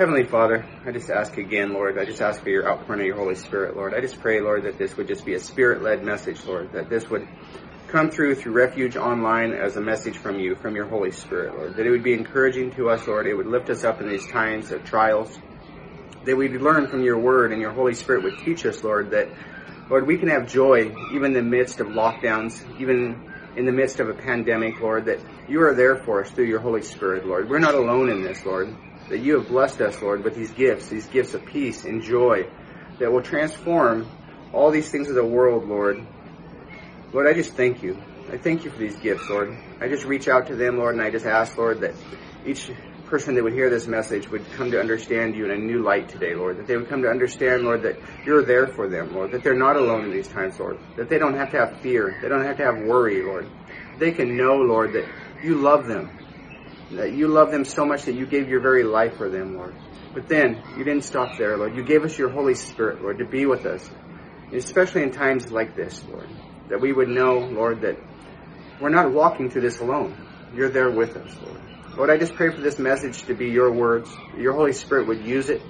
Heavenly Father, I just ask again, Lord, I just ask for your outpouring of your Holy Spirit, Lord. I just pray, Lord, that this would just be a spirit-led message, Lord, that this would come through through Refuge Online as a message from you, from your Holy Spirit, Lord. That it would be encouraging to us, Lord. It would lift us up in these times of trials. That we'd learn from your word and your Holy Spirit would teach us, Lord, that, Lord, we can have joy even in the midst of lockdowns, even in the midst of a pandemic, Lord, that you are there for us through your Holy Spirit, Lord. We're not alone in this, Lord. That you have blessed us, Lord, with these gifts, these gifts of peace and joy that will transform all these things of the world, Lord. Lord, I just thank you. I thank you for these gifts, Lord. I just reach out to them, Lord, and I just ask, Lord, that each person that would hear this message would come to understand you in a new light today, Lord. That they would come to understand, Lord, that you're there for them, Lord. That they're not alone in these times, Lord. That they don't have to have fear. They don't have to have worry, Lord. They can know, Lord, that you love them. That you love them so much that you gave your very life for them, Lord. But then, you didn't stop there, Lord. You gave us your Holy Spirit, Lord, to be with us. Especially in times like this, Lord. That we would know, Lord, that we're not walking through this alone. You're there with us, Lord. Lord, I just pray for this message to be your words. Your Holy Spirit would use it.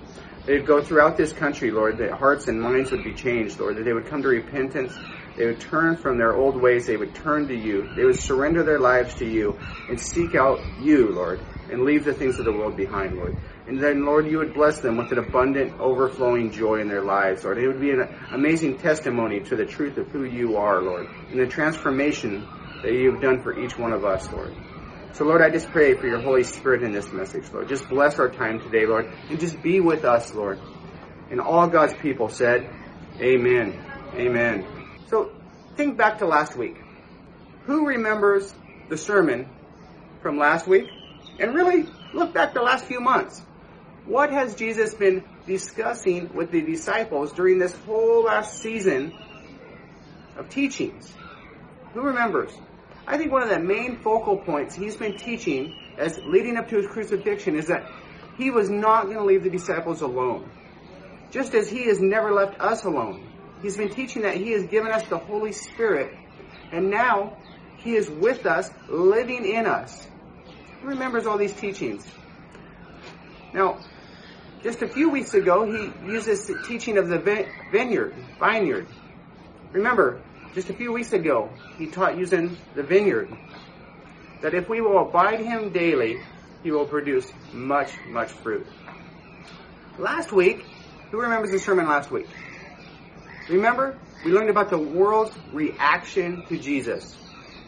That it'd go throughout this country, Lord, that hearts and minds would be changed, Lord, that they would come to repentance. They would turn from their old ways. They would turn to you. They would surrender their lives to you and seek out you, Lord, and leave the things of the world behind, Lord. And then, Lord, you would bless them with an abundant, overflowing joy in their lives, Lord. It would be an amazing testimony to the truth of who you are, Lord, and the transformation that you've done for each one of us, Lord. So, Lord, I just pray for your Holy Spirit in this message, Lord. Just bless our time today, Lord, and just be with us, Lord. And all God's people said, Amen. Amen. Think back to last week. Who remembers the sermon from last week? And really, look back the last few months. What has Jesus been discussing with the disciples during this whole last season of teachings? Who remembers? I think one of the main focal points he's been teaching as leading up to his crucifixion is that he was not going to leave the disciples alone. Just as he has never left us alone. He's been teaching that he has given us the Holy Spirit and now he is with us, living in us. Who remembers all these teachings? Now, just a few weeks ago, he used this teaching of the vineyard, vineyard. Remember, just a few weeks ago, he taught using the vineyard. That if we will abide him daily, he will produce much, much fruit. Last week, who remembers the sermon last week? Remember, we learned about the world's reaction to Jesus.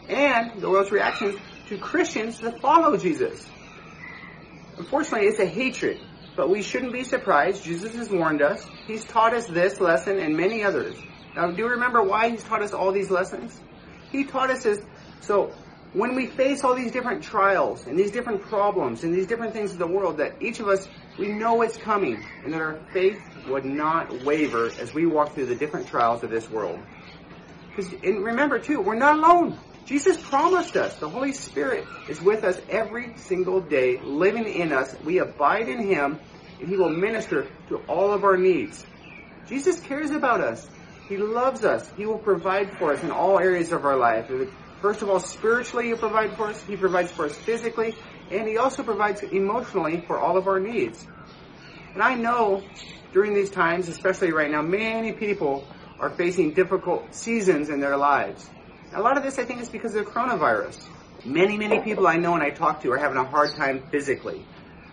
And the world's reaction to Christians that follow Jesus. Unfortunately, it's a hatred. But we shouldn't be surprised. Jesus has warned us. He's taught us this lesson and many others. Now, do you remember why he's taught us all these lessons? He taught us this so when we face all these different trials and these different problems and these different things of the world, that each of us, we know it's coming and that our faith would not waver as we walk through the different trials of this world. Because, and remember too, we're not alone. Jesus promised us the Holy Spirit is with us every single day, living in us. We abide in Him, and He will minister to all of our needs. Jesus cares about us. He loves us. He will provide for us in all areas of our life. First of all, spiritually, He provides for us. He provides for us physically, and He also provides emotionally for all of our needs. And I know during these times, especially right now, many people are facing difficult seasons in their lives. A lot of this, I think, is because of the coronavirus. Many, many people I know and I talk to are having a hard time physically.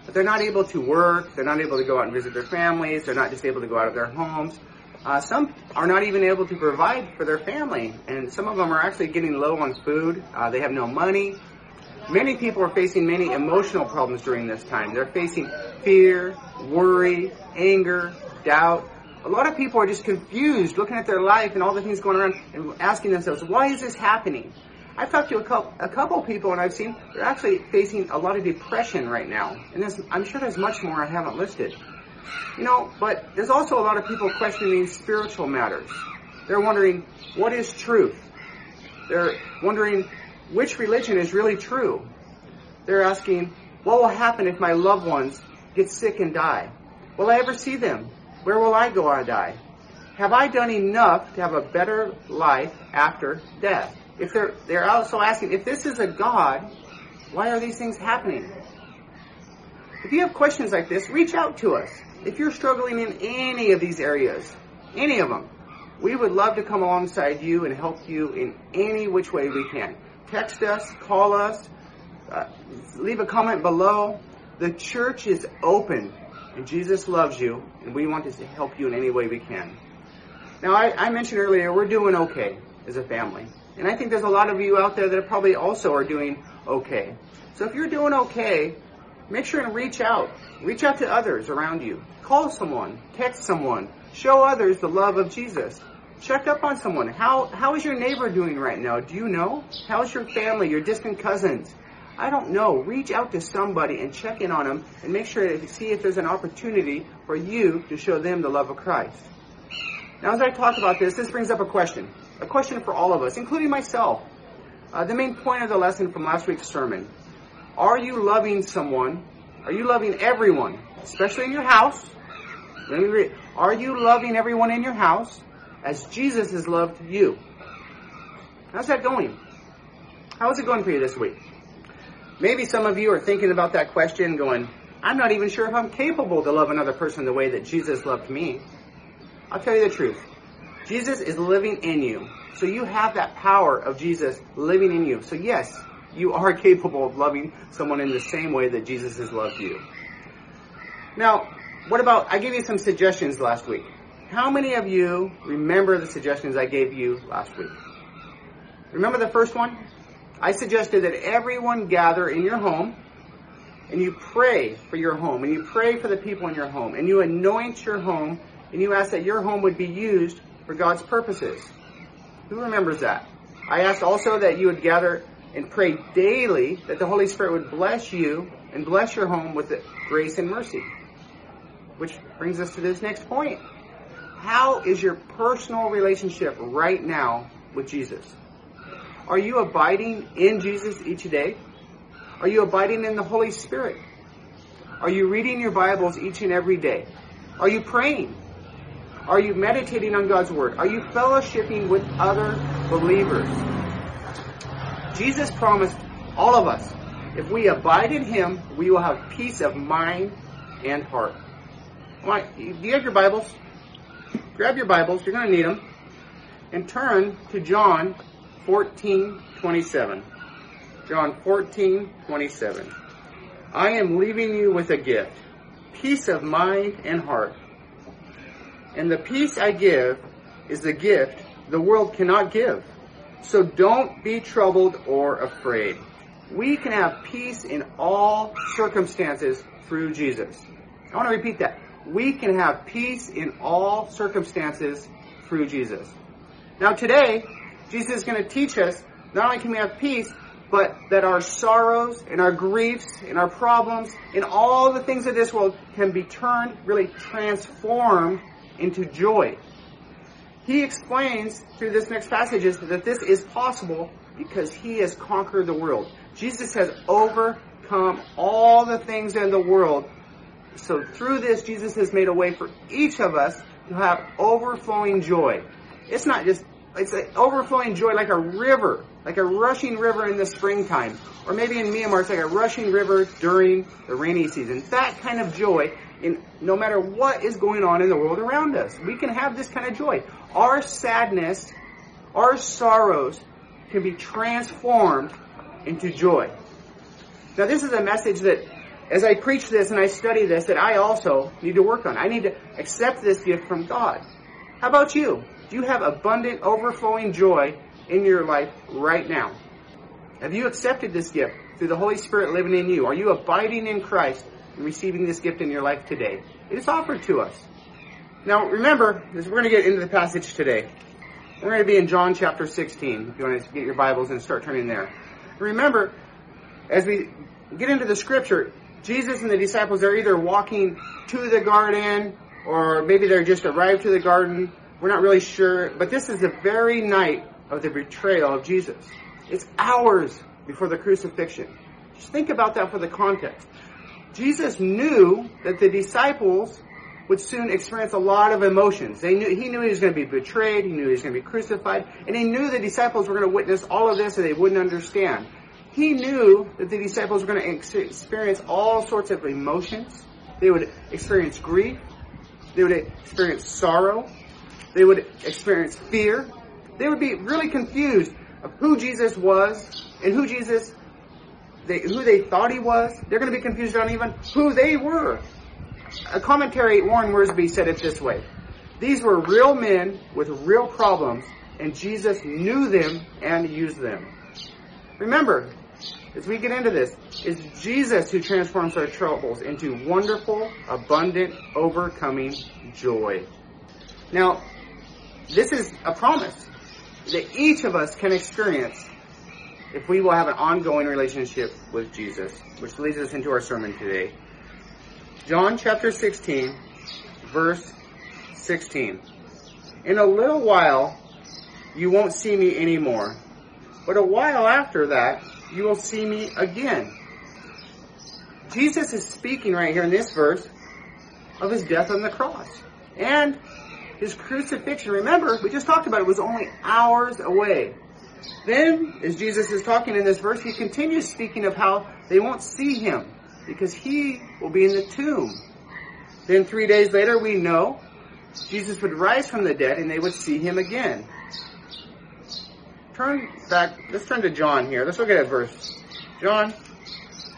But they're not able to work, they're not able to go out and visit their families, they're not just able to go out of their homes. Uh, some are not even able to provide for their family, and some of them are actually getting low on food. Uh, they have no money. Many people are facing many emotional problems during this time. They're facing fear, worry, anger, doubt, a lot of people are just confused looking at their life and all the things going around and asking themselves, why is this happening? I've talked to a couple, a couple people and I've seen they're actually facing a lot of depression right now. And I'm sure there's much more I haven't listed. You know, but there's also a lot of people questioning spiritual matters. They're wondering, what is truth? They're wondering which religion is really true. They're asking, what will happen if my loved ones get sick and die? Will I ever see them? Where will I go I die? Have I done enough to have a better life after death? If they're, they're also asking, if this is a God, why are these things happening? If you have questions like this, reach out to us. If you're struggling in any of these areas, any of them, we would love to come alongside you and help you in any which way we can. Text us, call us, uh, leave a comment below. The church is open and Jesus loves you and we want to help you in any way we can. Now, I, I mentioned earlier we're doing okay as a family. And I think there's a lot of you out there that probably also are doing okay. So if you're doing okay, make sure and reach out. Reach out to others around you. Call someone, text someone, show others the love of Jesus. Check up on someone. How how is your neighbor doing right now? Do you know? How's your family, your distant cousins? I don't know. Reach out to somebody and check in on them and make sure to see if there's an opportunity for you to show them the love of Christ. Now, as I talk about this, this brings up a question. A question for all of us, including myself. Uh, the main point of the lesson from last week's sermon. Are you loving someone? Are you loving everyone, especially in your house? Let me read. Are you loving everyone in your house as Jesus has loved you? How's that going? How is it going for you this week? Maybe some of you are thinking about that question going, I'm not even sure if I'm capable to love another person the way that Jesus loved me. I'll tell you the truth. Jesus is living in you. So you have that power of Jesus living in you. So yes, you are capable of loving someone in the same way that Jesus has loved you. Now, what about, I gave you some suggestions last week. How many of you remember the suggestions I gave you last week? Remember the first one? I suggested that everyone gather in your home and you pray for your home and you pray for the people in your home and you anoint your home and you ask that your home would be used for God's purposes. Who remembers that? I asked also that you would gather and pray daily that the Holy Spirit would bless you and bless your home with grace and mercy. Which brings us to this next point. How is your personal relationship right now with Jesus? Are you abiding in Jesus each day? Are you abiding in the Holy Spirit? Are you reading your Bibles each and every day? Are you praying? Are you meditating on God's Word? Are you fellowshipping with other believers? Jesus promised all of us, if we abide in Him, we will have peace of mind and heart. Do you have your Bibles? Grab your Bibles, you're going to need them, and turn to John 14, 27. John 14, 27. I am leaving you with a gift, peace of mind and heart. And the peace I give is the gift the world cannot give. So don't be troubled or afraid. We can have peace in all circumstances through Jesus. I want to repeat that. We can have peace in all circumstances through Jesus. Now today, Jesus is going to teach us not only can we have peace, but that our sorrows and our griefs and our problems and all the things of this world can be turned, really transformed into joy. He explains through this next passage is that this is possible because he has conquered the world. Jesus has overcome all the things in the world. So through this, Jesus has made a way for each of us to have overflowing joy. It's not just, it's an overflowing joy like a river, like a rushing river in the springtime. Or maybe in Myanmar, it's like a rushing river during the rainy season. That kind of joy in no matter what is going on in the world around us. We can have this kind of joy. Our sadness, our sorrows can be transformed into joy. Now this is a message that as I preach this and I study this that I also need to work on. I need to accept this gift from God. How about you? Do you have abundant, overflowing joy in your life right now? Have you accepted this gift through the Holy Spirit living in you? Are you abiding in Christ and receiving this gift in your life today? It is offered to us. Now remember, as we're going to get into the passage today, we're going to be in John chapter 16. If you want to get your Bibles and start turning there. Remember, as we get into the scripture, Jesus and the disciples are either walking to the garden or maybe they're just arrived to the garden. We're not really sure. But this is the very night of the betrayal of Jesus. It's hours before the crucifixion. Just think about that for the context. Jesus knew that the disciples would soon experience a lot of emotions. They knew, he knew he was going to be betrayed, he knew he was going to be crucified, and he knew the disciples were going to witness all of this and they wouldn't understand. He knew that the disciples were going to experience all sorts of emotions. They would experience grief. They would experience sorrow. They would experience fear. They would be really confused of who Jesus was and who Jesus, they, who they thought he was. They're going to be confused on even who they were. A commentary, Warren Wiersbe said it this way. These were real men with real problems, and Jesus knew them and used them. Remember, as we get into this, it's Jesus who transforms our troubles into wonderful, abundant, overcoming joy. Now, this is a promise that each of us can experience if we will have an ongoing relationship with Jesus, which leads us into our sermon today. John chapter 16, verse 16. In a little while, you won't see me anymore, but a while after that, you will see me again. Jesus is speaking right here in this verse of his death on the cross. And his crucifixion, remember, we just talked about it, was only hours away. Then, as Jesus is talking in this verse, he continues speaking of how they won't see him because he will be in the tomb. Then three days later, we know Jesus would rise from the dead and they would see him again. Turn back, let's turn to John here. Let's look at a verse. John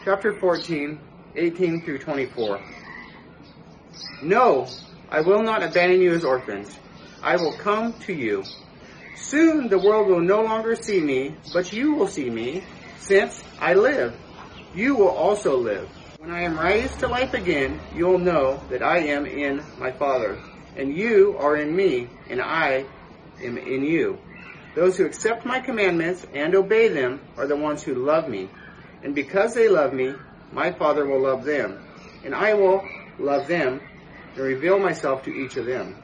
chapter 14, 18 through 24. No, I will not abandon you as orphans. I will come to you. Soon the world will no longer see me, but you will see me, since I live. You will also live. When I am raised to life again, you will know that I am in my Father, and you are in me, and I am in you. Those who accept my commandments and obey them are the ones who love me. And because they love me, my Father will love them, and I will love them and reveal myself to each of them.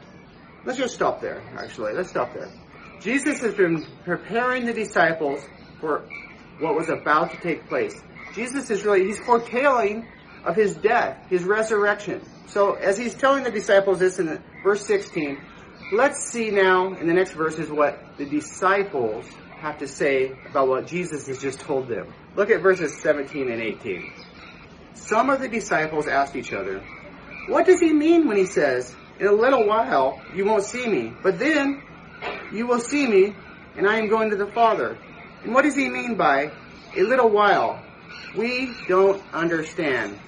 Let's just stop there, actually. Let's stop there. Jesus has been preparing the disciples for what was about to take place. Jesus is really, he's foretelling of his death, his resurrection. So as he's telling the disciples this in verse 16, let's see now in the next verses what the disciples have to say about what Jesus has just told them. Look at verses 17 and 18. Some of the disciples asked each other, what does he mean when he says, in a little while you won't see me, but then you will see me and I am going to the Father? And what does he mean by a little while? We don't understand.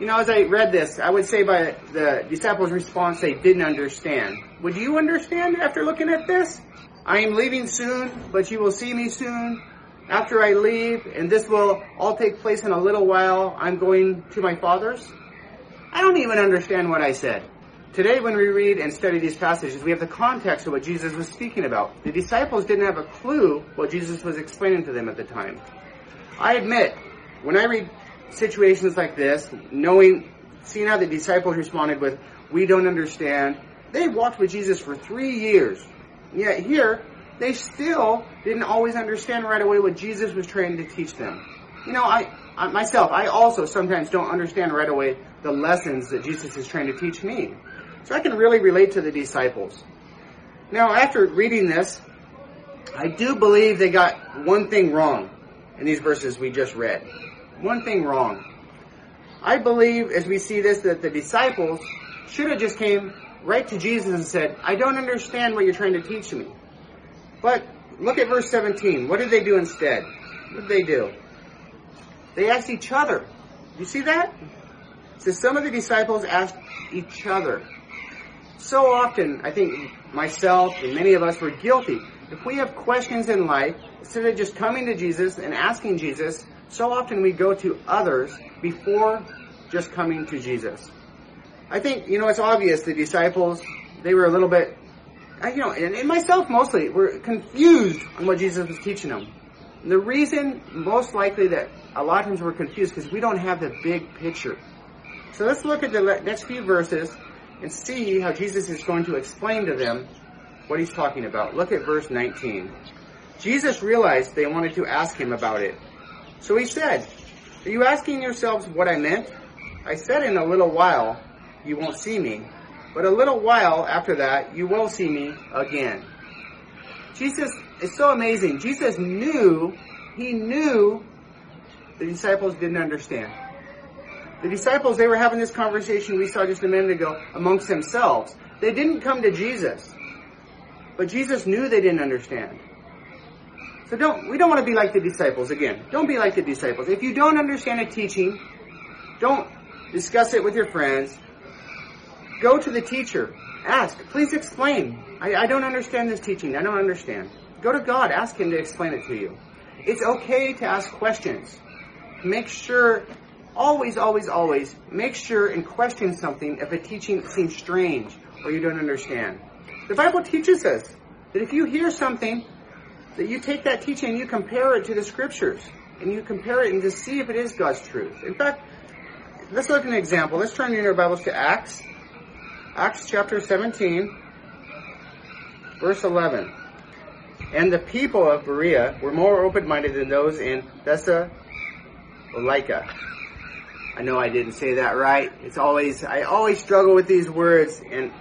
You know, as I read this, I would say by the disciples' response, they didn't understand. Would you understand after looking at this? I am leaving soon, but you will see me soon. After I leave, and this will all take place in a little while, I'm going to my Father's. I don't even understand what I said. Today, when we read and study these passages, we have the context of what Jesus was speaking about. The disciples didn't have a clue what Jesus was explaining to them at the time. I admit, when I read situations like this, knowing, seeing how the disciples responded with, we don't understand, they walked with Jesus for three years. Yet here, they still didn't always understand right away what Jesus was trying to teach them. You know, I, I myself, I also sometimes don't understand right away the lessons that Jesus is trying to teach me. So I can really relate to the disciples. Now, after reading this, I do believe they got one thing wrong in these verses we just read. One thing wrong. I believe as we see this that the disciples should have just came right to Jesus and said, I don't understand what you're trying to teach me. But look at verse 17. What did they do instead? What did they do? They asked each other. You see that? So some of the disciples asked each other. So often, I think myself and many of us were guilty. If we have questions in life, instead of just coming to Jesus and asking Jesus, so often we go to others before just coming to Jesus. I think, you know, it's obvious the disciples, they were a little bit, you know, and, myself mostly, were confused on what Jesus was teaching them. The reason, most likely, that a lot of times we're confused because we don't have the big picture. So let's look at the next few verses and see how Jesus is going to explain to them what he's talking about. Look at verse 19. Jesus realized they wanted to ask him about it. So he said, Are you asking yourselves what I meant? I said in a little while you won't see me, but a little while after that you will see me again. Jesus is so amazing. Jesus knew, he knew the disciples didn't understand. The disciples, they were having this conversation we saw just a minute ago amongst themselves. They didn't come to Jesus. But Jesus knew they didn't understand. So don't, we don't want to be like the disciples again. Don't be like the disciples. If you don't understand a teaching, don't discuss it with your friends. Go to the teacher. Ask. Please explain. I, I don't understand this teaching. I don't understand. Go to God. Ask Him to explain it to you. It's okay to ask questions. Make sure always, always, always make sure and question something if a teaching seems strange or you don't understand. The Bible teaches us that if you hear something, that you take that teaching and you compare it to the scriptures and you compare it and just see if it is God's truth. In fact, let's look at an example. Let's turn in our Bibles to Acts, Acts chapter 17, verse 11. And the people of Berea were more open-minded than those in Thessalonica I know I didn't say that right. It's always, I always struggle with these words and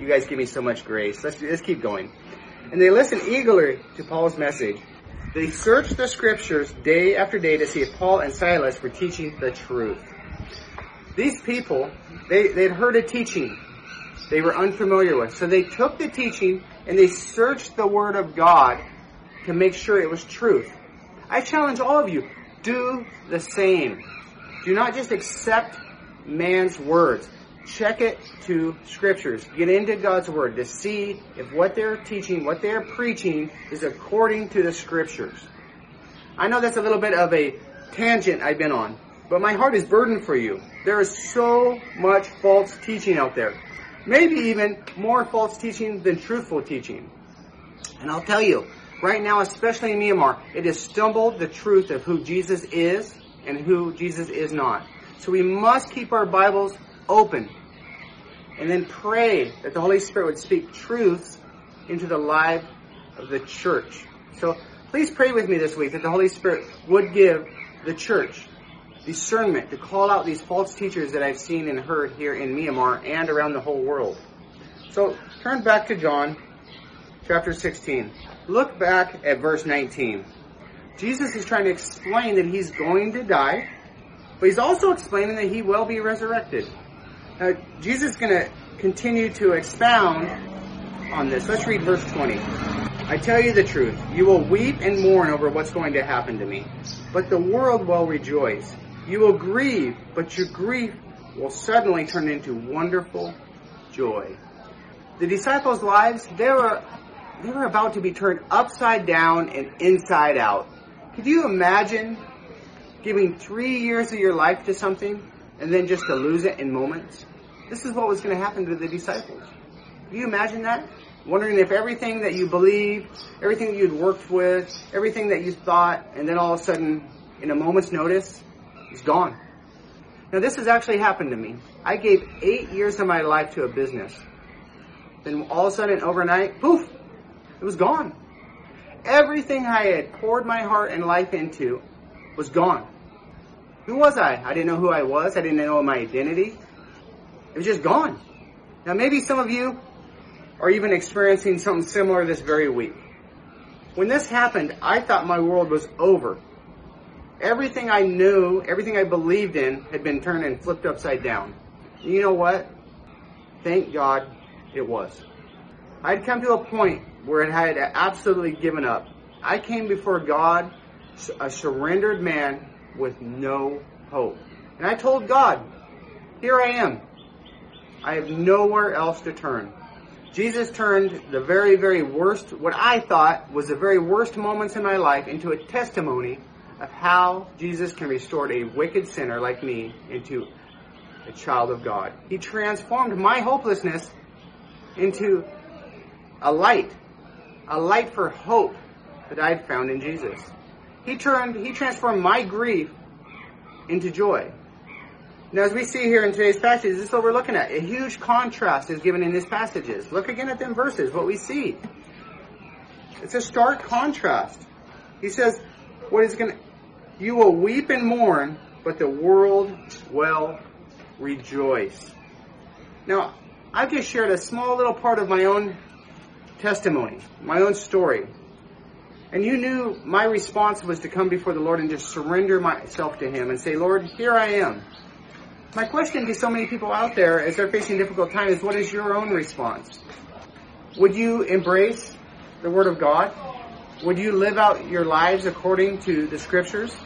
you guys give me so much grace. Let's, let's keep going. And they listened eagerly to Paul's message. They searched the scriptures day after day to see if Paul and Silas were teaching the truth. These people, they, they'd heard a teaching they were unfamiliar with. So they took the teaching and they searched the Word of God to make sure it was truth. I challenge all of you, do the same. Do not just accept man's words. Check it to scriptures. Get into God's word to see if what they're teaching, what they're preaching is according to the scriptures. I know that's a little bit of a tangent I've been on, but my heart is burdened for you. There is so much false teaching out there. Maybe even more false teaching than truthful teaching. And I'll tell you, right now, especially in Myanmar, it has stumbled the truth of who Jesus is and who Jesus is not. So we must keep our Bibles open and then pray that the Holy Spirit would speak truths into the life of the church. So please pray with me this week that the Holy Spirit would give the church discernment to call out these false teachers that I've seen and heard here in Myanmar and around the whole world. So turn back to John chapter 16. Look back at verse 19. Jesus is trying to explain that he's going to die, but he's also explaining that he will be resurrected. Now, Jesus is going to continue to expound on this. Let's read verse 20. I tell you the truth. You will weep and mourn over what's going to happen to me, but the world will rejoice. You will grieve, but your grief will suddenly turn into wonderful joy. The disciples' lives, they were, they were about to be turned upside down and inside out. Could you imagine giving three years of your life to something and then just to lose it in moments? This is what was going to happen to the disciples. Can you imagine that? Wondering if everything that you believed, everything that you'd worked with, everything that you thought, and then all of a sudden, in a moment's notice, is gone. Now this has actually happened to me. I gave eight years of my life to a business. Then all of a sudden, overnight, poof, it was gone. Everything I had poured my heart and life into was gone. Who was I? I didn't know who I was. I didn't know my identity. It was just gone. Now maybe some of you are even experiencing something similar this very week. When this happened, I thought my world was over. Everything I knew, everything I believed in had been turned and flipped upside down. You know what? Thank God it was. I'd come to a point where it had absolutely given up. I came before God, a surrendered man with no hope. And I told God, here I am. I have nowhere else to turn. Jesus turned the very, very worst, what I thought was the very worst moments in my life into a testimony of how Jesus can restore a wicked sinner like me into a child of God. He transformed my hopelessness into a light a light for hope that I had found in Jesus. He turned, he transformed my grief into joy. Now, as we see here in today's passage, this is what we're looking at. A huge contrast is given in these passages. Look again at them verses, what we see. It's a stark contrast. He says, what is going to, you will weep and mourn, but the world will rejoice. Now, I've just shared a small little part of my own testimony, my own story. and you knew my response was to come before the Lord and just surrender myself to Him and say, Lord, here I am. My question to so many people out there as they're facing difficult times is what is your own response? Would you embrace the Word of God? Would you live out your lives according to the Scriptures?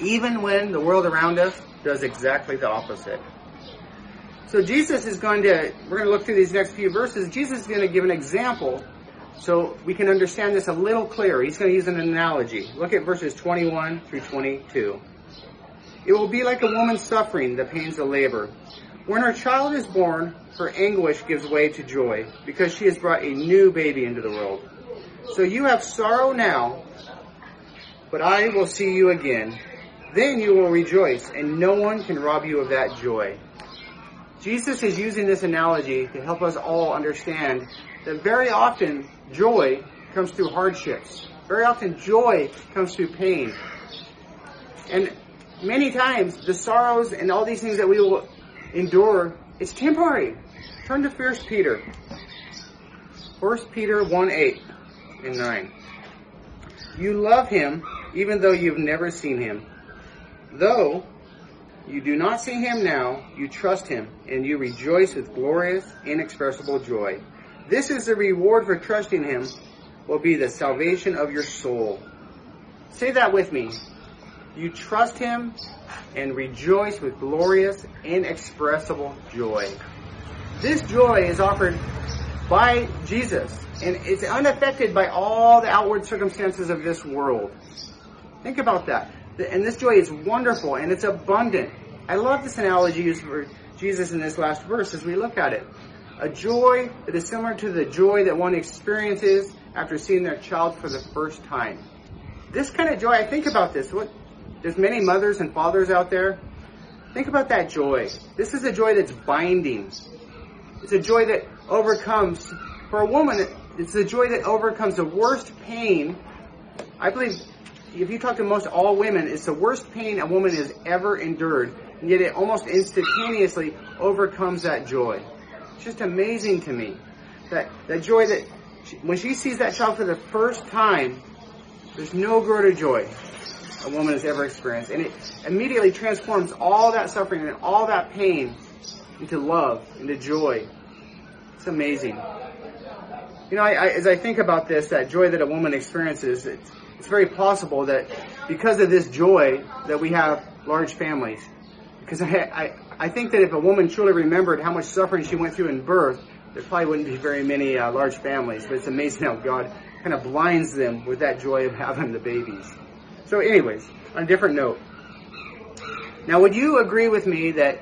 Even when the world around us does exactly the opposite. So Jesus is going to, we're going to look through these next few verses. Jesus is going to give an example so we can understand this a little clearer. He's going to use an analogy. Look at verses 21 through 22. It will be like a woman suffering the pains of labor. When her child is born, her anguish gives way to joy because she has brought a new baby into the world. So you have sorrow now, but I will see you again. Then you will rejoice, and no one can rob you of that joy. Jesus is using this analogy to help us all understand that very often joy comes through hardships. Very often joy comes through pain. And many times the sorrows and all these things that we will endure, it's temporary. Turn to 1 Peter. 1 Peter 1 8 and 9. You love him even though you've never seen him. Though you do not see him now, you trust him, and you rejoice with glorious, inexpressible joy. This is the reward for trusting him, will be the salvation of your soul. Say that with me. You trust him and rejoice with glorious, inexpressible joy. This joy is offered by Jesus, and it's unaffected by all the outward circumstances of this world. Think about that. And this joy is wonderful and it's abundant. I love this analogy used for Jesus in this last verse as we look at it. A joy that is similar to the joy that one experiences after seeing their child for the first time. This kind of joy, I think about this. What, there's many mothers and fathers out there. Think about that joy. This is a joy that's binding. It's a joy that overcomes, for a woman, it's a joy that overcomes the worst pain. I believe if you talk to most all women, it's the worst pain a woman has ever endured, and yet it almost instantaneously overcomes that joy. It's just amazing to me that that joy that she, when she sees that child for the first time, there's no greater joy a woman has ever experienced, and it immediately transforms all that suffering and all that pain into love, into joy. It's amazing. You know, I, I, as I think about this, that joy that a woman experiences, it's, it's very possible that because of this joy that we have large families. Because I, I, I think that if a woman truly remembered how much suffering she went through in birth, there probably wouldn't be very many uh, large families. But it's amazing how God kind of blinds them with that joy of having the babies. So anyways, on a different note. Now would you agree with me that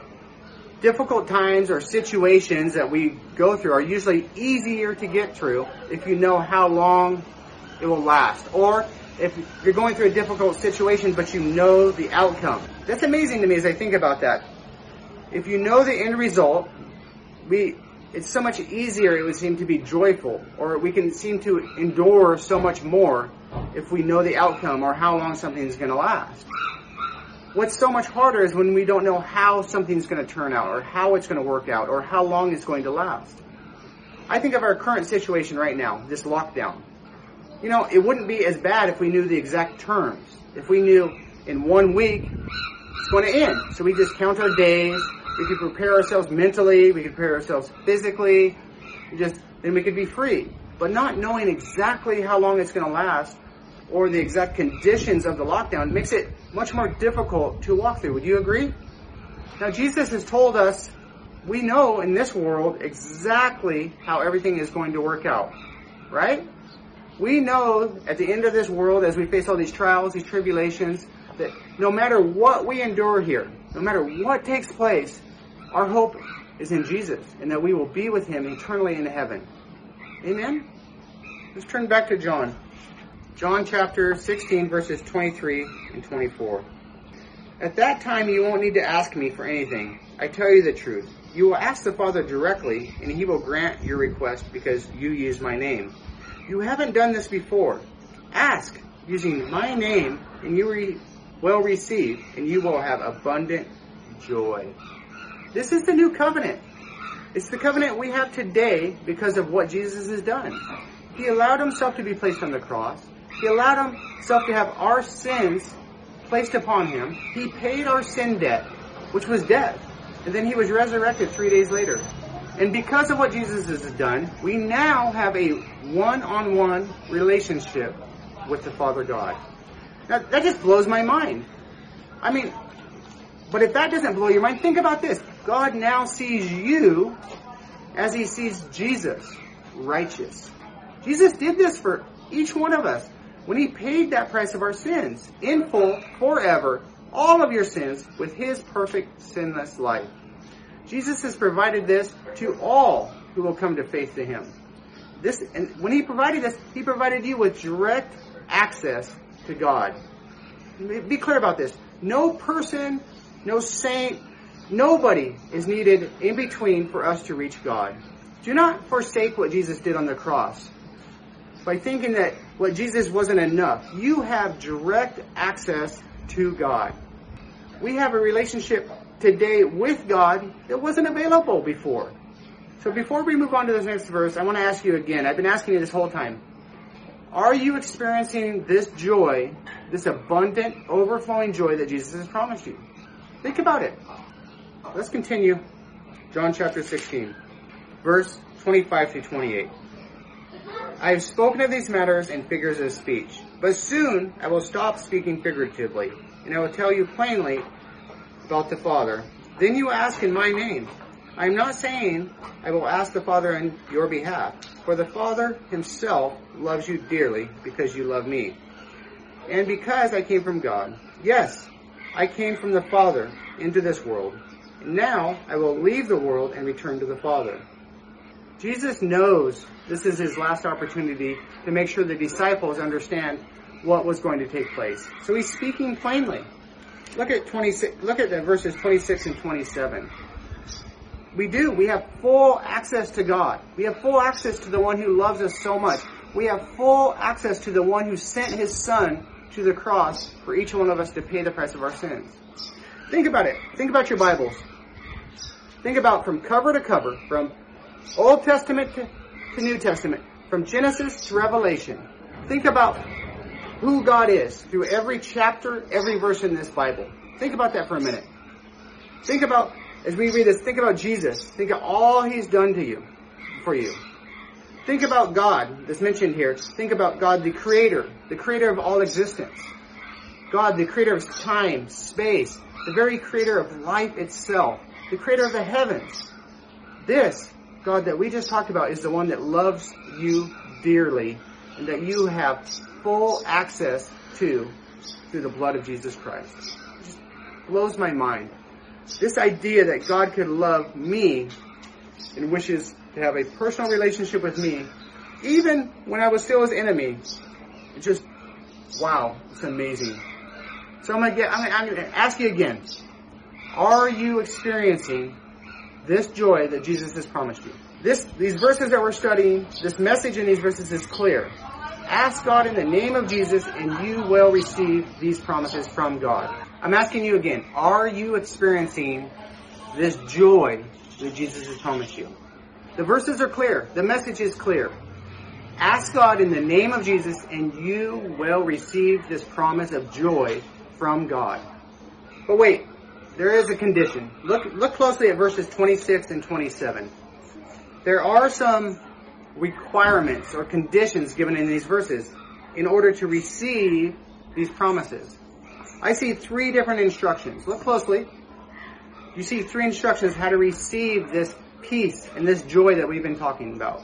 difficult times or situations that we go through are usually easier to get through if you know how long it will last? Or if you're going through a difficult situation, but you know the outcome. That's amazing to me as I think about that. If you know the end result, we, it's so much easier, it would seem to be joyful, or we can seem to endure so much more if we know the outcome or how long something is going to last. What's so much harder is when we don't know how something's going to turn out, or how it's going to work out, or how long it's going to last. I think of our current situation right now, this lockdown you know, it wouldn't be as bad if we knew the exact terms. If we knew in one week it's going to end. So we just count our days. We could prepare ourselves mentally. We could prepare ourselves physically. Just then we could be free. But not knowing exactly how long it's going to last or the exact conditions of the lockdown makes it much more difficult to walk through. Would you agree? Now Jesus has told us we know in this world exactly how everything is going to work out. Right? We know at the end of this world, as we face all these trials, these tribulations, that no matter what we endure here, no matter what takes place, our hope is in Jesus and that we will be with Him eternally in heaven. Amen? Let's turn back to John. John chapter 16, verses 23 and 24. At that time, you won't need to ask me for anything. I tell you the truth. You will ask the Father directly, and He will grant your request because you use my name. You haven't done this before. Ask using my name, and you re- will receive, and you will have abundant joy. This is the new covenant. It's the covenant we have today because of what Jesus has done. He allowed himself to be placed on the cross. He allowed himself to have our sins placed upon him. He paid our sin debt, which was death. And then he was resurrected three days later. And because of what Jesus has done, we now have a one-on-one relationship with the Father God. Now, that just blows my mind. I mean, but if that doesn't blow your mind, think about this. God now sees you as he sees Jesus, righteous. Jesus did this for each one of us when he paid that price of our sins in full, forever, all of your sins with his perfect sinless life. Jesus has provided this to all who will come to faith to him. This, and when he provided this, he provided you with direct access to God. Be clear about this. No person, no saint, nobody is needed in between for us to reach God. Do not forsake what Jesus did on the cross by thinking that what Jesus wasn't enough. You have direct access to God. We have a relationship today with God that wasn't available before. So before we move on to this next verse, I want to ask you again. I've been asking you this whole time. Are you experiencing this joy, this abundant, overflowing joy that Jesus has promised you? Think about it. Let's continue. John chapter 16, verse 25 to 28. I have spoken of these matters in figures of speech, but soon I will stop speaking figuratively, and I will tell you plainly about the Father. Then you ask in my name. I am not saying I will ask the Father on your behalf, for the Father himself loves you dearly because you love me. And because I came from God. Yes, I came from the Father into this world. Now I will leave the world and return to the Father. Jesus knows this is his last opportunity to make sure the disciples understand what was going to take place. So he's speaking plainly. Look at 26, look at the verses 26 and 27. We do. We have full access to God. We have full access to the one who loves us so much. We have full access to the one who sent his son to the cross for each one of us to pay the price of our sins. Think about it. Think about your Bibles. Think about from cover to cover, from Old Testament to, to New Testament, from Genesis to Revelation. Think about who God is through every chapter, every verse in this Bible. Think about that for a minute. Think about, as we read this, think about Jesus. Think of all He's done to you, for you. Think about God, that's mentioned here. Think about God, the Creator, the Creator of all existence. God, the Creator of time, space, the very Creator of life itself, the Creator of the heavens. This God that we just talked about is the one that loves you dearly and that you have full access to through the blood of Jesus Christ. It blows my mind. This idea that God could love me and wishes to have a personal relationship with me, even when I was still his enemy, it's just, wow, it's amazing. So I'm gonna I'm I'm gonna ask you again. Are you experiencing this joy that Jesus has promised you. This, these verses that we're studying, this message in these verses is clear. Ask God in the name of Jesus and you will receive these promises from God. I'm asking you again, are you experiencing this joy that Jesus has promised you? The verses are clear. The message is clear. Ask God in the name of Jesus and you will receive this promise of joy from God. But wait, there is a condition. Look, look closely at verses 26 and 27. There are some requirements or conditions given in these verses in order to receive these promises. I see three different instructions. Look closely. You see three instructions how to receive this peace and this joy that we've been talking about.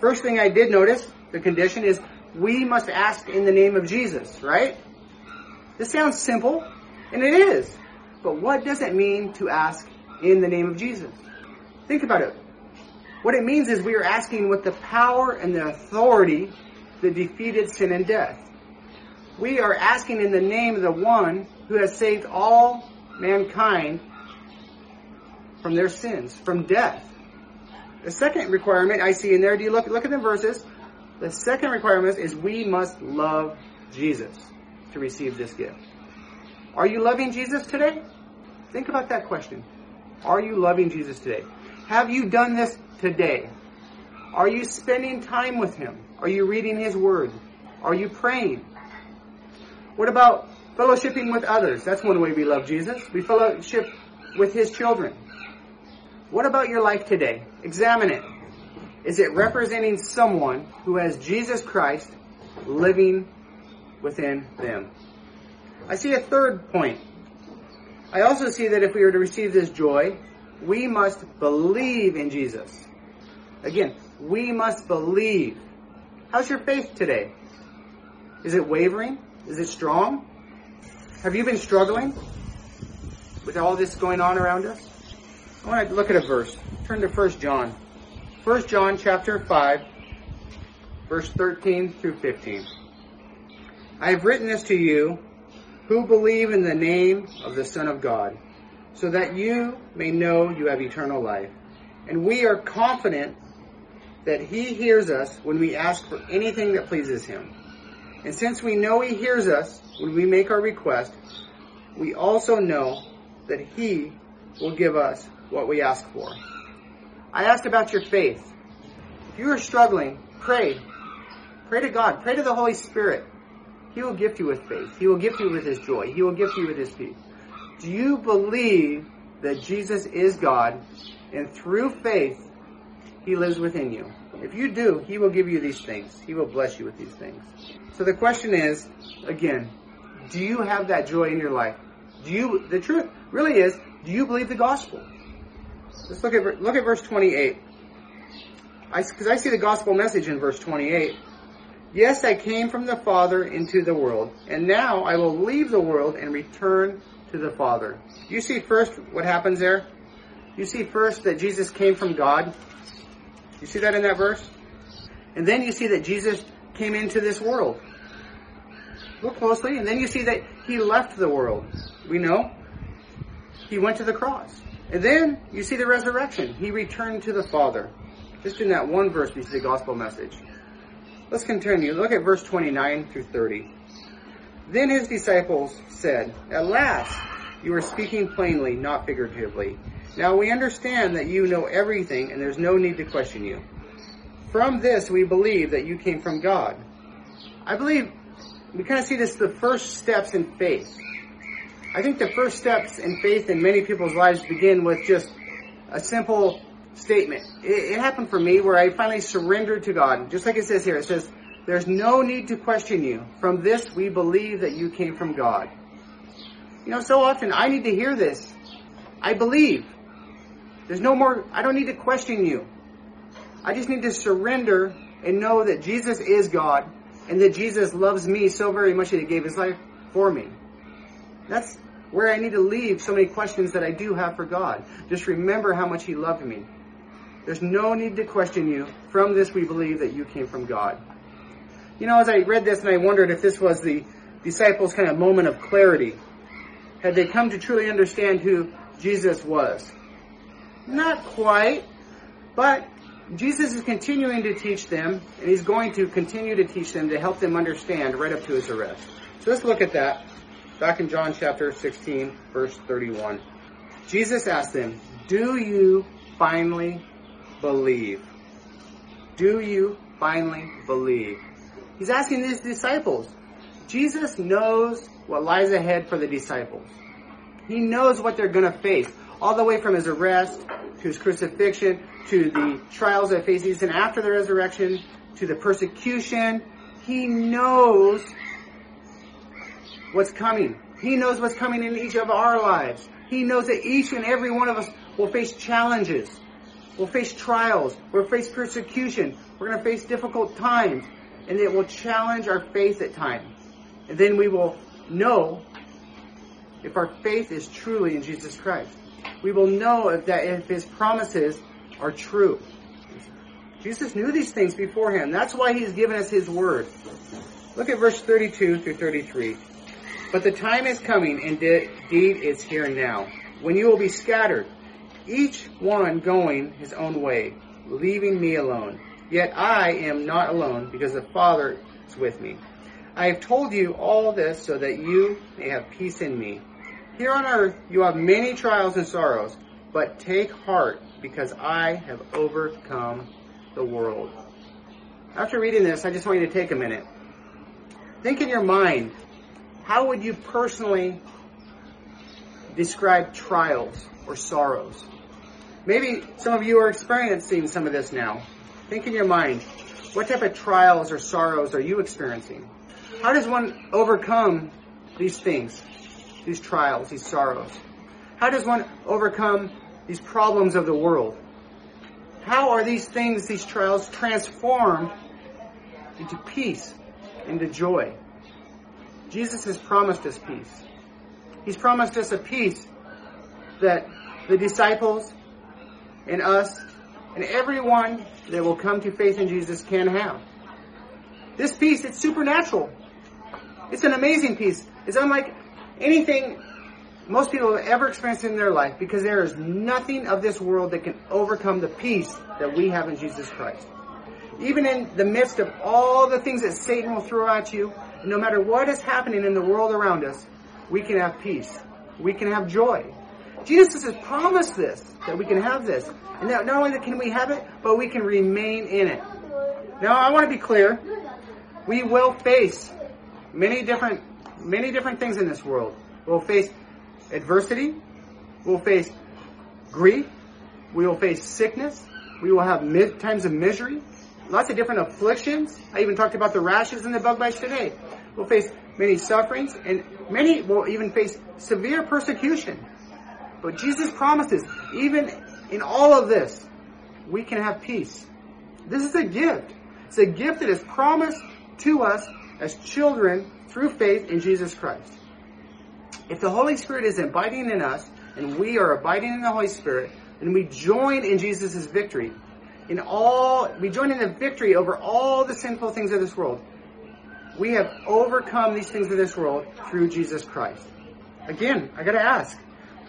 First thing I did notice, the condition is we must ask in the name of Jesus, right? This sounds simple, and it is. But what does it mean to ask in the name of Jesus? Think about it. What it means is we are asking with the power and the authority that defeated sin and death. We are asking in the name of the one who has saved all mankind from their sins, from death. The second requirement I see in there, do you look, look at the verses? The second requirement is we must love Jesus to receive this gift. Are you loving Jesus today? Think about that question. Are you loving Jesus today? Have you done this today? Are you spending time with Him? Are you reading His Word? Are you praying? What about fellowshipping with others? That's one way we love Jesus. We fellowship with his children. What about your life today? Examine it. Is it representing someone who has Jesus Christ living within them? I see a third point. I also see that if we are to receive this joy, we must believe in Jesus. Again, we must believe. How's your faith today? Is it wavering? Is it strong? Have you been struggling with all this going on around us? I want to look at a verse. Turn to 1 John. 1 John chapter 5, verse 13 through 15. I have written this to you who believe in the name of the Son of God, so that you may know you have eternal life. And we are confident that he hears us when we ask for anything that pleases him. And since we know he hears us when we make our request, we also know that he will give us what we ask for. I asked about your faith. If you are struggling, pray. Pray to God. Pray to the Holy Spirit. He will gift you with faith. He will gift you with His joy. He will gift you with His peace. Do you believe that Jesus is God and through faith He lives within you? If you do, He will give you these things. He will bless you with these things. So the question is, again, do you have that joy in your life? Do you, the truth really is, do you believe the gospel? Let's look at, look at verse 28. I, Because I, I see the gospel message in verse 28. Yes, I came from the Father into the world, and now I will leave the world and return to the Father. You see first what happens there? You see first that Jesus came from God. You see that in that verse? And then you see that Jesus came into this world. Look closely, and then you see that he left the world. We know. He went to the cross. And then you see the resurrection. He returned to the Father. Just in that one verse, we see the gospel message. Let's continue. Look at verse 29 through 30. Then his disciples said, At last, you are speaking plainly, not figuratively. Now we understand that you know everything and there's no need to question you. From this we believe that you came from God. I believe we kind of see this the first steps in faith. I think the first steps in faith in many people's lives begin with just a simple statement. It, it, happened for me where I finally surrendered to God. Just like it says here, it says, there's no need to question you. From this we believe that you came from God. You know, so often I need to hear this. I believe. There's no more, I don't need to question you. I just need to surrender and know that Jesus is God and that Jesus loves me so very much that he gave his life for me. That's where I need to leave so many questions that I do have for God. Just remember how much he loved me. There's no need to question you. From this we believe that you came from God. You know, as I read this and I wondered if this was the disciples' kind of moment of clarity. Had they come to truly understand who Jesus was? Not quite, but Jesus is continuing to teach them, and he's going to continue to teach them to help them understand right up to his arrest. So let's look at that. Back in John chapter 16, verse 31. Jesus asked them, Do you finally believe? Do you finally believe? He's asking these disciples. Jesus knows what lies ahead for the disciples. He knows what they're going to face, all the way from his arrest to his crucifixion to the trials that faces and after the resurrection to the persecution. He knows what's coming. He knows what's coming in each of our lives. He knows that each and every one of us will face challenges. We'll face trials. We'll face persecution. We're going to face difficult times. And it will challenge our faith at times. And then we will know if our faith is truly in Jesus Christ. We will know if that if his promises are true. Jesus knew these things beforehand. That's why he's given us his word. Look at verse 32 through 33. But the time is coming, indeed is here now, when you will be scattered, each one going his own way, leaving me alone. Yet I am not alone, because the Father is with me. I have told you all this so that you may have peace in me. Here on earth you have many trials and sorrows, but take heart, because I have overcome the world. After reading this, I just want you to take a minute think in your mind, how would you personally describe trials or sorrows? Maybe some of you are experiencing some of this now. Think in your mind, what type of trials or sorrows are you experiencing? How does one overcome these things, these trials, these sorrows? How does one overcome these problems of the world? How are these things, these trials, transformed into peace, into joy? Jesus has promised us peace. He's promised us a peace that the disciples and us and everyone that will come to faith in Jesus can have. This peace, it's supernatural. It's an amazing peace. It's unlike anything most people have ever experienced in their life because there is nothing of this world that can overcome the peace that we have in Jesus Christ. Even in the midst of all the things that Satan will throw at you, no matter what is happening in the world around us, we can have peace. We can have joy. Jesus has promised this, that we can have this. And not only can we have it, but we can remain in it. Now, I want to be clear. We will face many different, many different things in this world. We'll face adversity. We'll face grief. We will face sickness. We will have times of misery. Lots of different afflictions. I even talked about the rashes and the bug bites today. We'll face many sufferings and many will even face severe persecution. But Jesus promises, even in all of this, we can have peace. This is a gift. It's a gift that is promised to us as children through faith in Jesus Christ. If the Holy Spirit is abiding in us, and we are abiding in the Holy Spirit, then we join in Jesus' victory. In all, we join in the victory over all the sinful things of this world. We have overcome these things of this world through Jesus Christ. Again, I gotta ask,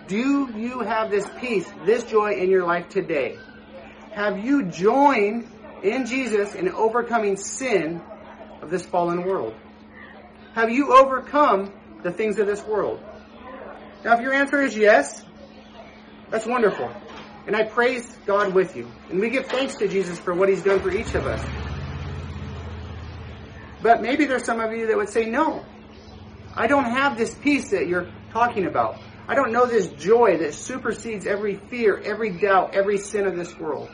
do you have this peace, this joy in your life today? Have you joined in Jesus in overcoming sin of this fallen world? Have you overcome the things of this world? Now, if your answer is yes, that's wonderful. And I praise God with you. And we give thanks to Jesus for what He's done for each of us. But maybe there's some of you that would say, no, I don't have this peace that you're talking about. I don't know this joy that supersedes every fear, every doubt, every sin of this world.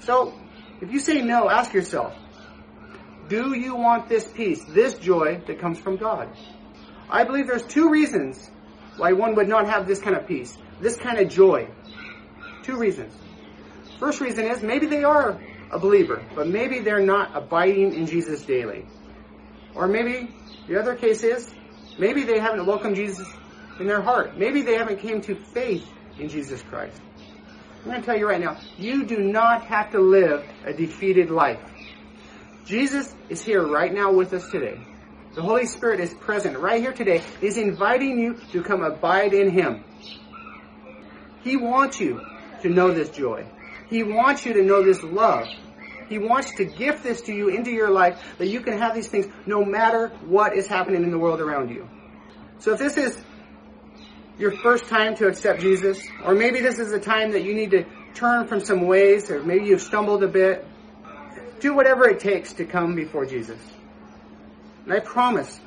So, if you say no, ask yourself, do you want this peace, this joy that comes from God? I believe there's two reasons why one would not have this kind of peace, this kind of joy. Two reasons. First reason is maybe they are a believer, but maybe they're not abiding in Jesus daily. Or maybe the other case is maybe they haven't welcomed Jesus in their heart. Maybe they haven't came to faith in Jesus Christ. I'm going to tell you right now, you do not have to live a defeated life. Jesus is here right now with us today. The Holy Spirit is present right here today. He's inviting you to come abide in Him. He wants you to know this joy. He wants you to know this love. He wants to gift this to you into your life that you can have these things no matter what is happening in the world around you. So if this is your first time to accept Jesus, or maybe this is a time that you need to turn from some ways, or maybe you've stumbled a bit, do whatever it takes to come before Jesus. And I promise,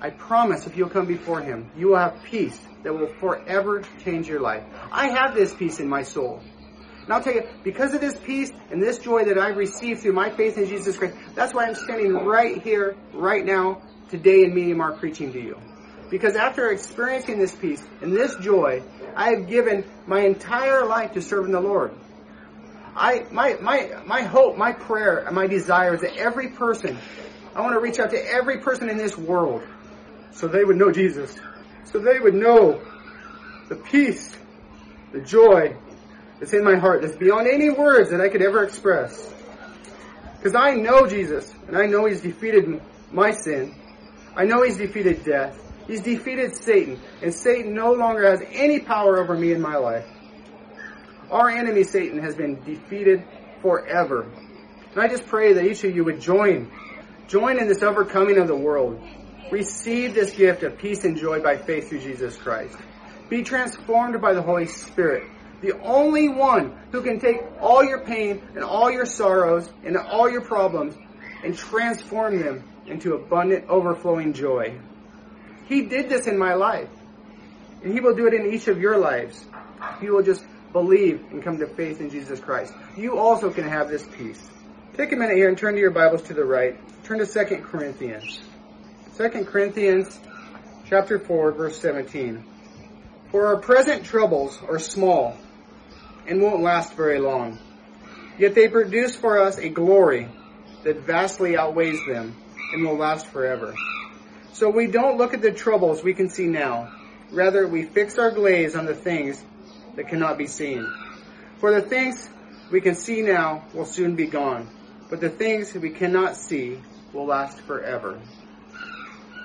I promise if you'll come before Him, you will have peace that will forever change your life. I have this peace in my soul. And I'll tell you, because of this peace and this joy that I've received through my faith in Jesus Christ, that's why I'm standing right here, right now, today in Media Mark preaching to you. Because after experiencing this peace and this joy, I have given my entire life to serving the Lord. I, my, my, my hope, my prayer, my desire is that every person I want to reach out to every person in this world so they would know Jesus. So they would know the peace, the joy that's in my heart that's beyond any words that I could ever express. Because I know Jesus and I know He's defeated my sin. I know He's defeated death. He's defeated Satan and Satan no longer has any power over me in my life. Our enemy Satan has been defeated forever. And I just pray that each of you would join Join in this overcoming of the world. Receive this gift of peace and joy by faith through Jesus Christ. Be transformed by the Holy Spirit, the only one who can take all your pain and all your sorrows and all your problems and transform them into abundant, overflowing joy. He did this in my life. And He will do it in each of your lives. He will just believe and come to faith in Jesus Christ. You also can have this peace. Take a minute here and turn to your Bibles to the right. Turn to 2 Corinthians. 2 Corinthians chapter 4 verse 17. For our present troubles are small and won't last very long. Yet they produce for us a glory that vastly outweighs them and will last forever. So we don't look at the troubles we can see now. Rather, we fix our gaze on the things that cannot be seen. For the things we can see now will soon be gone, but the things we cannot see will last forever.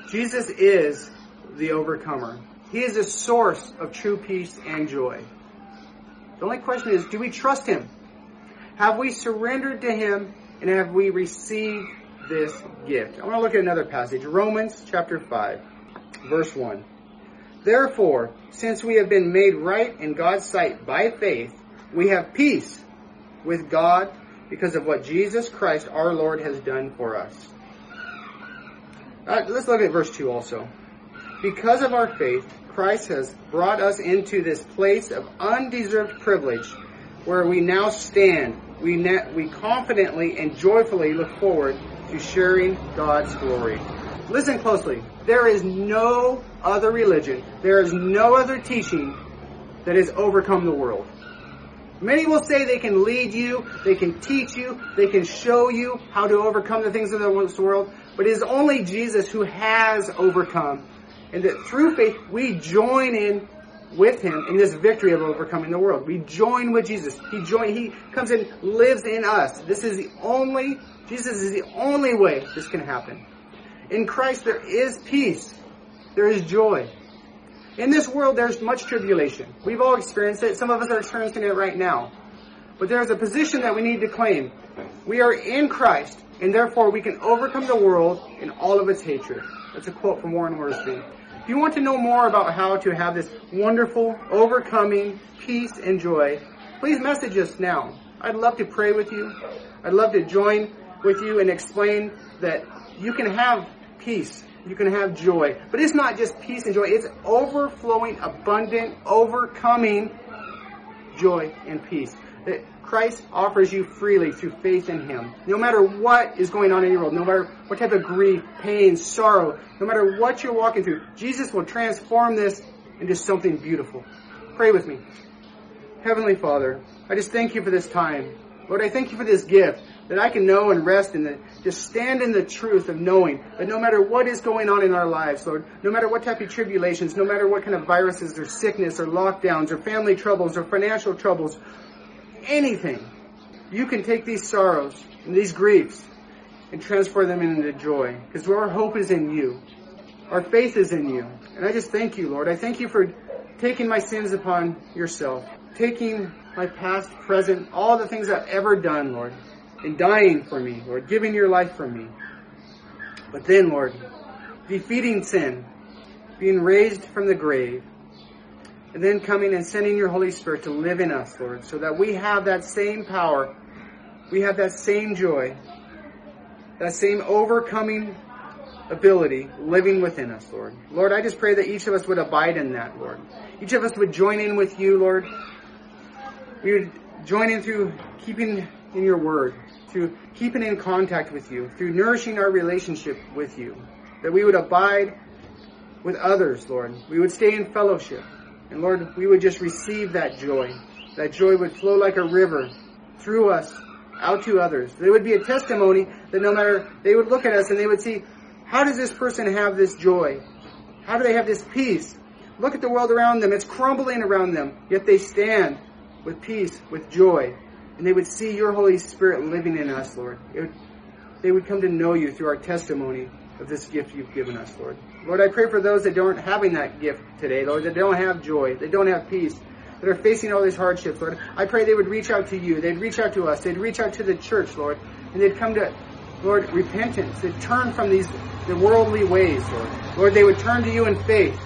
Jesus is the overcomer. He is the source of true peace and joy. The only question is, do we trust Him? Have we surrendered to Him and have we received this gift? I want to look at another passage, Romans chapter 5, verse 1. Therefore, since we have been made right in God's sight by faith, we have peace with God because of what Jesus Christ our Lord has done for us. Uh, let's look at verse 2 also. Because of our faith, Christ has brought us into this place of undeserved privilege where we now stand. We, we confidently and joyfully look forward to sharing God's glory. Listen closely. There is no other religion, there is no other teaching that has overcome the world. Many will say they can lead you, they can teach you, they can show you how to overcome the things of this world, but it is only Jesus who has overcome. And that through faith, we join in with him in this victory of overcoming the world. We join with Jesus. He join, he comes and lives in us. This is the only, Jesus is the only way this can happen. In Christ there is peace. There is joy. In this world there's much tribulation. We've all experienced it. Some of us are experiencing it right now. But there's a position that we need to claim. We are in Christ, and therefore we can overcome the world in all of its hatred. That's a quote from Warren Wiersbe. If you want to know more about how to have this wonderful, overcoming peace and joy, please message us now. I'd love to pray with you. I'd love to join with you and explain that you can have peace. You can have joy. But it's not just peace and joy. It's overflowing, abundant, overcoming joy and peace. That Christ offers you freely through faith in Him. No matter what is going on in your world, no matter what type of grief, pain, sorrow, no matter what you're walking through, Jesus will transform this into something beautiful. Pray with me. Heavenly Father, I just thank you for this time. Lord, I thank you for this gift that I can know and rest in the, just stand in the truth of knowing that no matter what is going on in our lives, Lord, no matter what type of tribulations, no matter what kind of viruses or sickness or lockdowns or family troubles or financial troubles, anything, you can take these sorrows and these griefs and transfer them into joy because our hope is in you. Our faith is in you. And I just thank you, Lord. I thank you for taking my sins upon yourself, taking my past, present, all the things I've ever done, Lord, and dying for me, Lord, giving your life for me. But then, Lord, defeating sin, being raised from the grave, and then coming and sending your Holy Spirit to live in us, Lord, so that we have that same power, we have that same joy, that same overcoming ability living within us, Lord. Lord, I just pray that each of us would abide in that, Lord. Each of us would join in with you, Lord. We would join in through keeping in your word, through keeping in contact with you, through nourishing our relationship with you. That we would abide with others, Lord. We would stay in fellowship. And Lord, we would just receive that joy. That joy would flow like a river through us out to others. There would be a testimony that no matter, they would look at us and they would see, how does this person have this joy? How do they have this peace? Look at the world around them. It's crumbling around them. Yet they stand with peace, with joy. And they would see your Holy Spirit living in us, Lord. Would, they would come to know you through our testimony of this gift you've given us, Lord. Lord, I pray for those that aren't having that gift today, Lord, that don't have joy, that don't have peace, that are facing all these hardships, Lord. I pray they would reach out to you. They'd reach out to us. They'd reach out to the church, Lord. And they'd come to, Lord, repentance. They'd turn from these the worldly ways, Lord. Lord, they would turn to you in faith.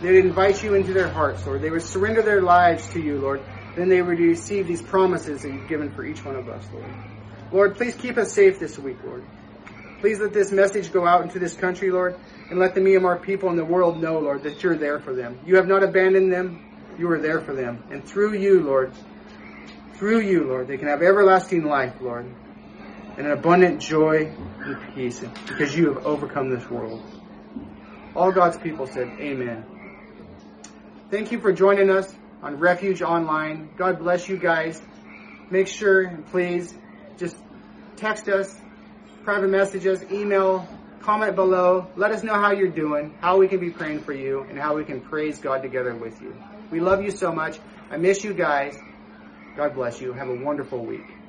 They'd invite you into their hearts, Lord. They would surrender their lives to you, Lord. Then they would receive these promises that you've given for each one of us, Lord. Lord, please keep us safe this week, Lord. Please let this message go out into this country, Lord, and let the Myanmar people in the world know, Lord, that you're there for them. You have not abandoned them. You are there for them. And through you, Lord, through you, Lord, they can have everlasting life, Lord, and an abundant joy and peace because you have overcome this world. All God's people said, Amen. Thank you for joining us on Refuge Online. God bless you guys. Make sure and please just text us, private message us, email, comment below. Let us know how you're doing, how we can be praying for you, and how we can praise God together with you. We love you so much. I miss you guys. God bless you. Have a wonderful week.